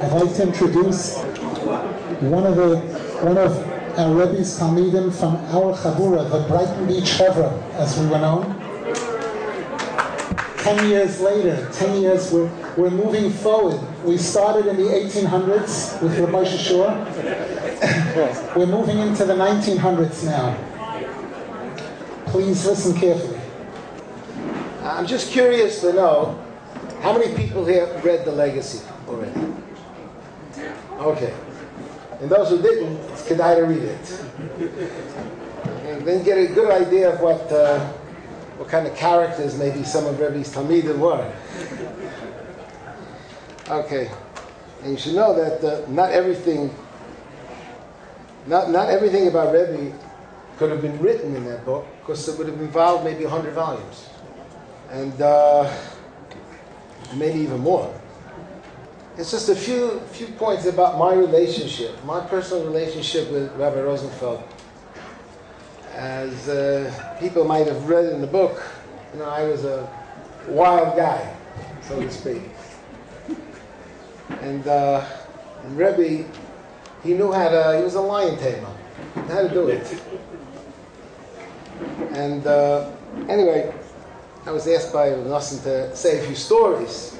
I'd like to introduce one of the one of our Rebbe's Talmidim from our Chabura, the Brighton Beach Chevra, as we were known. Ten years later, ten years, we're, we're moving forward. We started in the 1800s with Rabbi Shashua. we're moving into the 1900s now. Please listen carefully. I'm just curious to know how many people here read The Legacy already? Okay. And those who didn't, it's kedai to read it. And then get a good idea of what, uh, what kind of characters maybe some of Rebbe's Talmidim were. Okay. And you should know that uh, not everything, not, not everything about Rebbe could have been written in that book because it would have involved maybe 100 volumes. And uh, maybe even more. It's just a few few points about my relationship, my personal relationship with Rabbi Rosenfeld. As uh, people might have read in the book, you know, I was a wild guy, so to speak. And, uh, and Rebbe, he knew how to, he was a lion tamer, how to do it. And uh, anyway, I was asked by Nassim to say a few stories.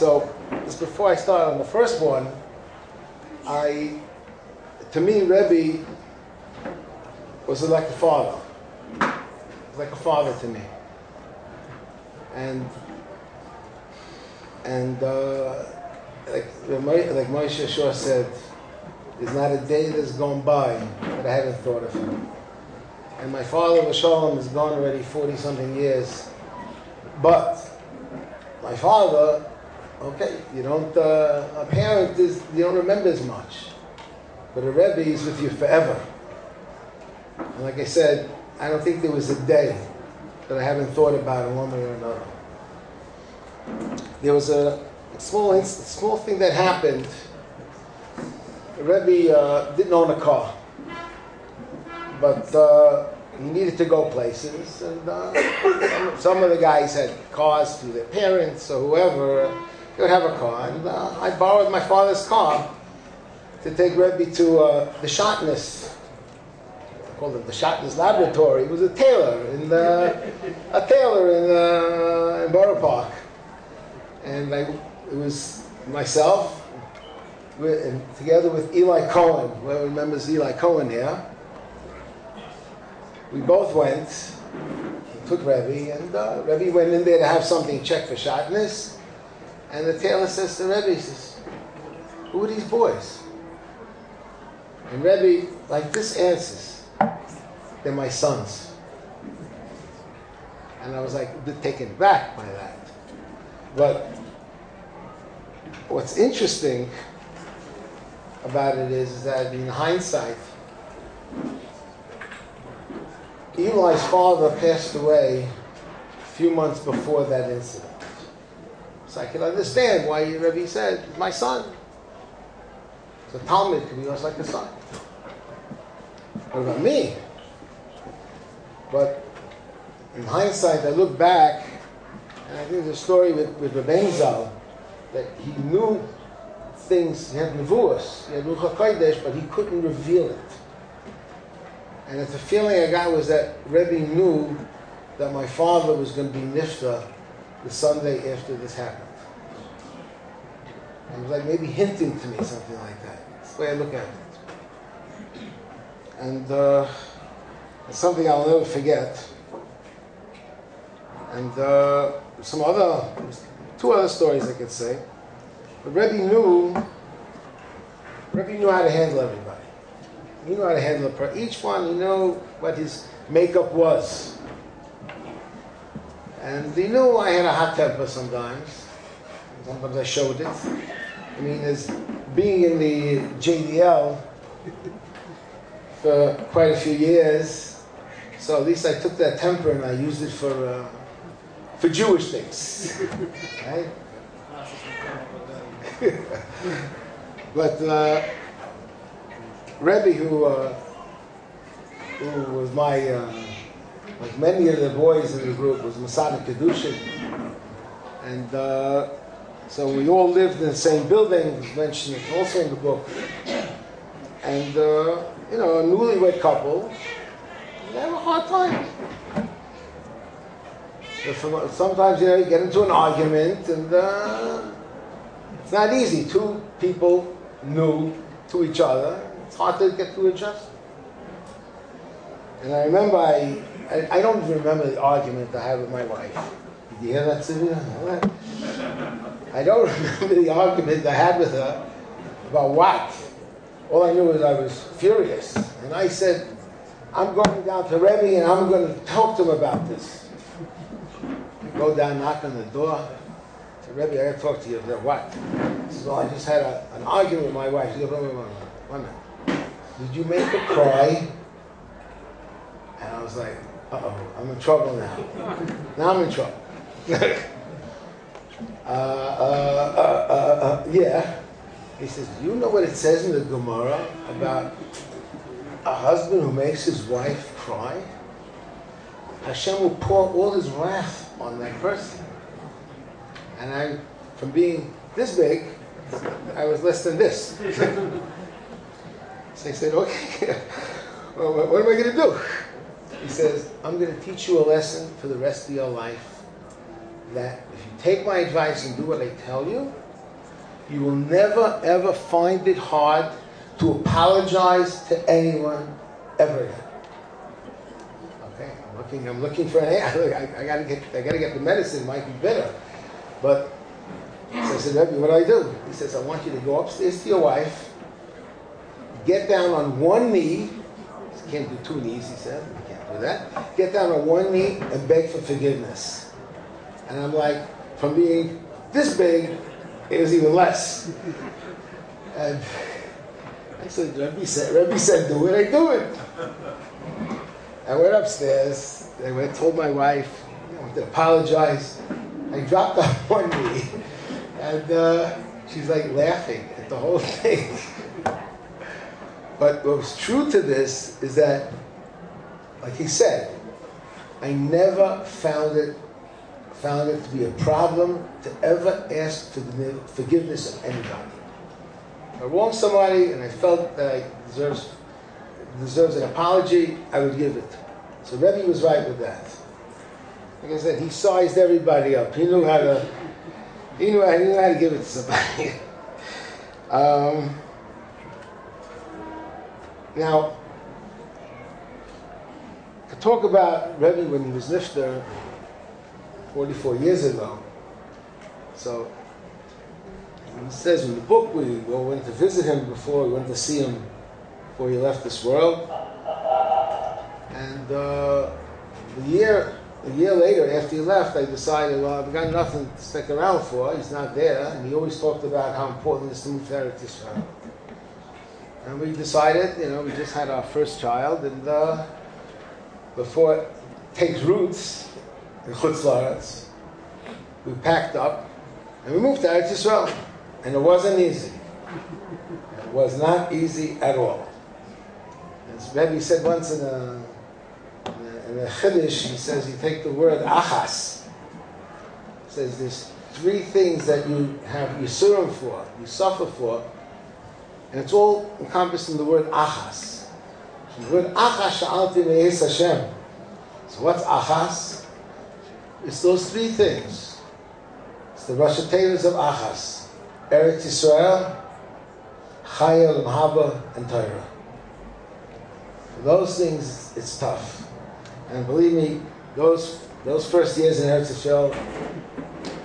So, just before I start on the first one, I, to me, Rebbe was like a father. Was like a father to me. And and uh, like like Moshe Shor said, there's not a day that's gone by that I haven't thought of him. And my father, Shalom, is gone already 40 something years. But my father, okay, you don't, uh, a parent is, you don't remember as much. But a Rebbe is with you forever. And like I said, I don't think there was a day that I haven't thought about in one way or another. There was a small, small thing that happened. The Rebbe uh, didn't own a car but uh, he needed to go places, and uh, some, some, of the guys had cars through their parents or whoever. They would have a car, and uh, I borrowed my father's car to take Rebbe to uh, the Shatnez. Called it the Shatnez Laboratory. He was a tailor in the, a tailor in, uh, in Borough Park, and I, it was myself. With, together with Eli Cohen, whoever remembers Eli Cohen here, we both went, took Rebbe, and uh, Rebbe went in there to have something checked for shatnez. And the tailor says to Rebbe, he says, Who are these boys? And Rebbe, like this, answers, They're my sons. And I was like taken back by that. But what's interesting about it is that in hindsight, Eli's father passed away a few months before that incident. So I can understand why Rebbe said, my son. So Talmid could be just like a son. What about me? But in hindsight, I look back, and I think the story with, with Rabbein Zal, that he knew things, he had nevuos, he had HaKodesh, but he couldn't reveal it. And the feeling I got was that Rebbe knew that my father was going to be nifta the Sunday after this happened. He was like maybe hinting to me something like that. That's the way I look at it. And uh, something I'll never forget. And uh, some other, two other stories I could say. But Rebbe knew, Rebbe knew how to handle everybody. He knew how to handle it. Each one, he knew what his makeup was. And they knew I had a hot temper sometimes. Sometimes I showed it. I mean, as being in the JDL for quite a few years, so at least I took that temper and I used it for uh, for Jewish things, right? but uh, Rebbe, who uh, who was my uh, like many of the boys in the group, was Mesader Kiddushin, and uh, So we all lived in the same building, it's mentioned also in the book. And, uh, you know, a newlywed couple, they have a hard time. Sometimes, you know, you get into an argument and uh, it's not easy. Two people new to each other, it's hard to get to adjust. And I remember, I, I, I don't remember the argument I had with my wife. Did you hear that, Sylvia? I don't remember the argument I had with her about what. All I knew was I was furious. And I said, I'm going down to Rebbe and I'm going to talk to him about this. I go down, knock on the door. Said, Rebbe, I got to talk to you about what? Well, I just had a, an argument with my wife. She. Did you make her cry? And I was like, uh-oh, I'm in trouble now. Now I'm in trouble. Uh, uh, uh, uh, uh, yeah. He says, you know what it says in the Gemara about a husband who makes his wife cry? Hashem will pour all his wrath on that person. And I, from being this big, I was less than this. so I said, okay, well, what am I going to do? He says, I'm going to teach you a lesson for the rest of your life that if you take my advice and do what I tell you, you will never ever find it hard to apologize to anyone ever again. Okay, I'm looking. I'm looking for an. I, I gotta get. I gotta get the medicine. It might be bitter, but so I said, Rebbe, what do I do? He says, I want you to go upstairs to your wife, get down on one knee. You can't do two knees, he said. You can't do that. Get down on one knee and beg for forgiveness. And I'm like, from being this big, it was even less. And I said, Rebbe said, Rebbe said, do it, I do it. I went upstairs, I went, told my wife, I to apologize. I dropped on one knee, and uh, she's like laughing at the whole thing. but what was true to this is that, like he said, I never found it found it to be a problem to ever ask for the forgiveness of anybody. I wronged somebody and I felt that I deserves deserves an apology, I would give it. So Rebbe was right with that. Like I said, he sized everybody up. He knew how to he knew, he knew how to give it to somebody. um, now, to talk about Rebbe when he was Nifter, 44 years ago. So he says in the book we all went to visit him before, we went to see him before he left this world. And uh, the year a year later, after he left, I decided, well, I've got nothing to stick around for. He's not there, and he always talked about how important it is to move Yisrael. And we decided, you know, we just had our first child, and uh, before it takes roots, in Chutz La'aretz. We packed up and we moved to Eretz Yisrael. And it wasn't easy. It was not easy at all. As Rebbe said once in a, in a, Chiddush, he says you take the word achas. He says there's three things that you have Yisurim for, you suffer for, and it's all encompassed in the word achas. Word achas sha'alti me'es Hashem. So what's achas? It's those three things. It's the Rosh Hashanahs of Achas, Eretz Yisrael, Chayil, Mahaba, and Torah. For those things, it's tough. And believe me, those those first years in Eretz Yisrael,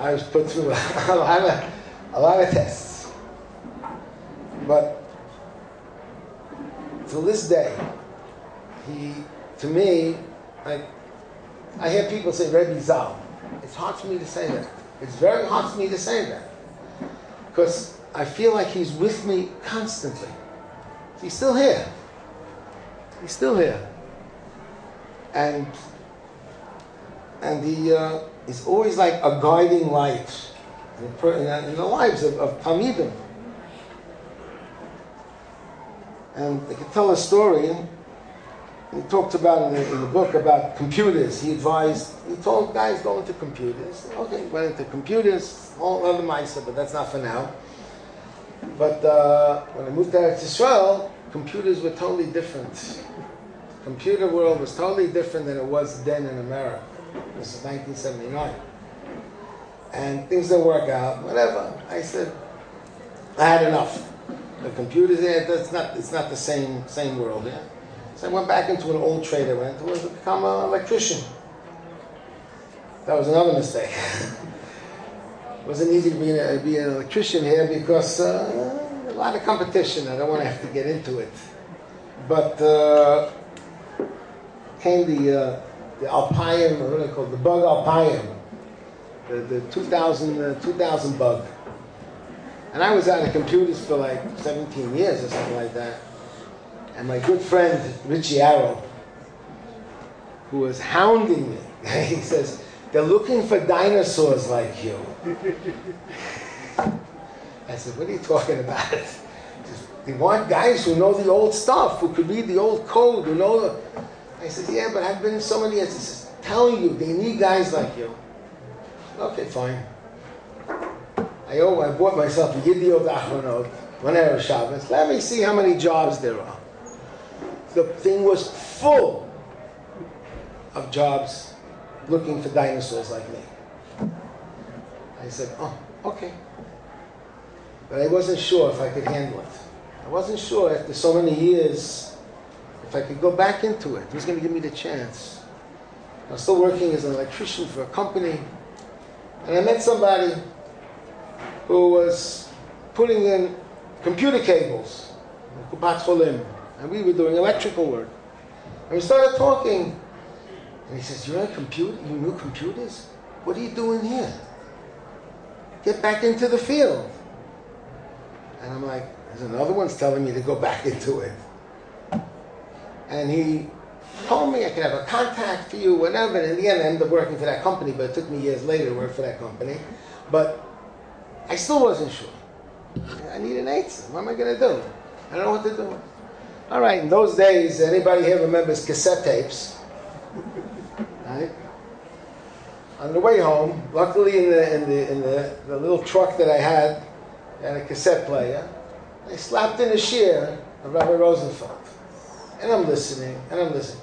I was put through a, lot of a lot of tests. But to this day, he to me, I I hear people say Rebbe Zal. It's hard for me to say that. It's very hard for me to say that. Because I feel like he's with me constantly. He's still here. He's still here. And and he uh, is always like a guiding light in, in the lives of, of Talmidim. And I can tell a story he talks about in the, in the, book about computers. He advised, he told guys go into computers. Okay, went into computers, all other mindset, but that's not for now. But uh, when I moved to Israel, computers were totally different. The computer world was totally different than it was then in America. This is 1979. And things didn't work out, whatever. I said, I had enough. The computers, yeah, that's not, it's not the same, same world, yeah. So I went back into an old trade I went to, become an electrician. That was another mistake. it wasn't easy to be, a, be an electrician here because uh, a lot of competition. I don't want to have to get into it. But uh, came the, uh, the Alpine, what do they? The bug Alpine, the, the 2000, uh, 2000 bug. And I was out of computers for like 17 years or something like that. And my good friend Richie Arrow, who was hounding me, he says, they're looking for dinosaurs like you. I said, what are you talking about? Says, they want guys who know the old stuff, who could read the old code, who know the... I said, yeah, but I've been in so many years. He says, telling you, they need guys like you. Okay, fine. I, oh, I bought myself a Yedioth Ahronoth, one hour Shabbos. Let me see how many jobs there are the thing was full of jobs looking for dinosaurs like me. I said, oh, okay. But I wasn't sure if I could handle it. I wasn't sure after so many years if I could go back into it. Who's going to give me the chance? I was still working as an electrician for a company. And I met somebody who was putting in computer cables, and we were doing electrical work. And we started talking. And he says, You're a computer? You knew computers? What are you doing here? Get back into the field. And I'm like, There's another one's telling me to go back into it. And he told me I could have a contact for you, whatever. And in the end, I ended up working for that company, but it took me years later to work for that company. But I still wasn't sure. I need an answer. What am I going to do? I don't know what to do. All right, in those days, anybody here remembers cassette tapes? Right? On the way home, luckily in the, in the, in the, the little truck that I had, had a cassette player. I slapped in a shiur of Rabbi Rosenfeld. And I'm listening, and I'm listening.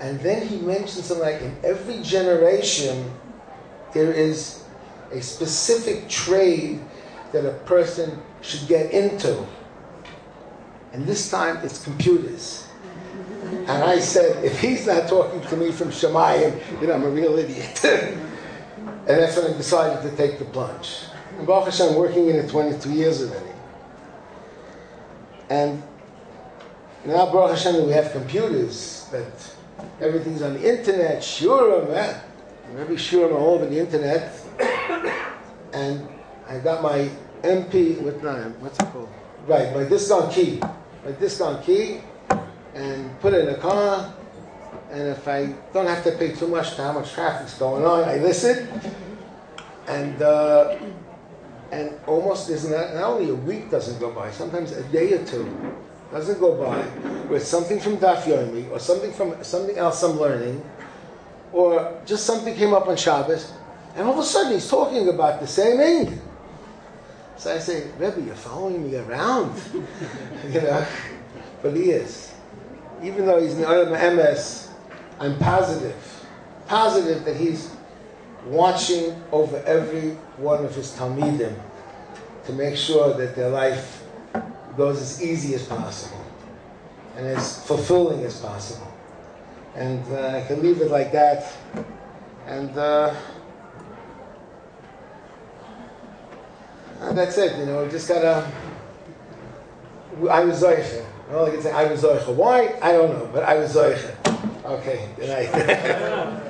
And then he mentions something like in every generation, there is a specific trade that a person should get into. And this time it's computers. And I said, if he's not talking to me from Shemayim, then I'm a real idiot. and that's when I decided to take the plunge. And Baruch Hashem, I'm working in it 22 years already. And now Baruch Hashem, we have computers, but everything's on the internet, shiurim, eh? every shiurim all over the internet. and I got my MP, what, what's it called? Right, my disk on key my disk on key and put it in the car. And if I don't have to pay too much to how much traffic's going on, I listen. And uh, and almost isn't that, not only a week doesn't go by, sometimes a day or two doesn't go by with something from Daf Yomi or something from something else I'm learning, or just something came up on Shabbos, and all of a sudden he's talking about the same thing. So I say, Rebbe, you're following me around. you know? But he is. Even though he's in the MS, I'm positive, positive that he's watching over every one of his Talmidim to make sure that their life goes as easy as possible and as fulfilling as possible. And uh, I can leave it like that. And uh, that's it, you know, we just gotta. I was Zoiche. All I can say, I was Zoiche. Why? I don't know, but I was Zoiche. Okay, good night.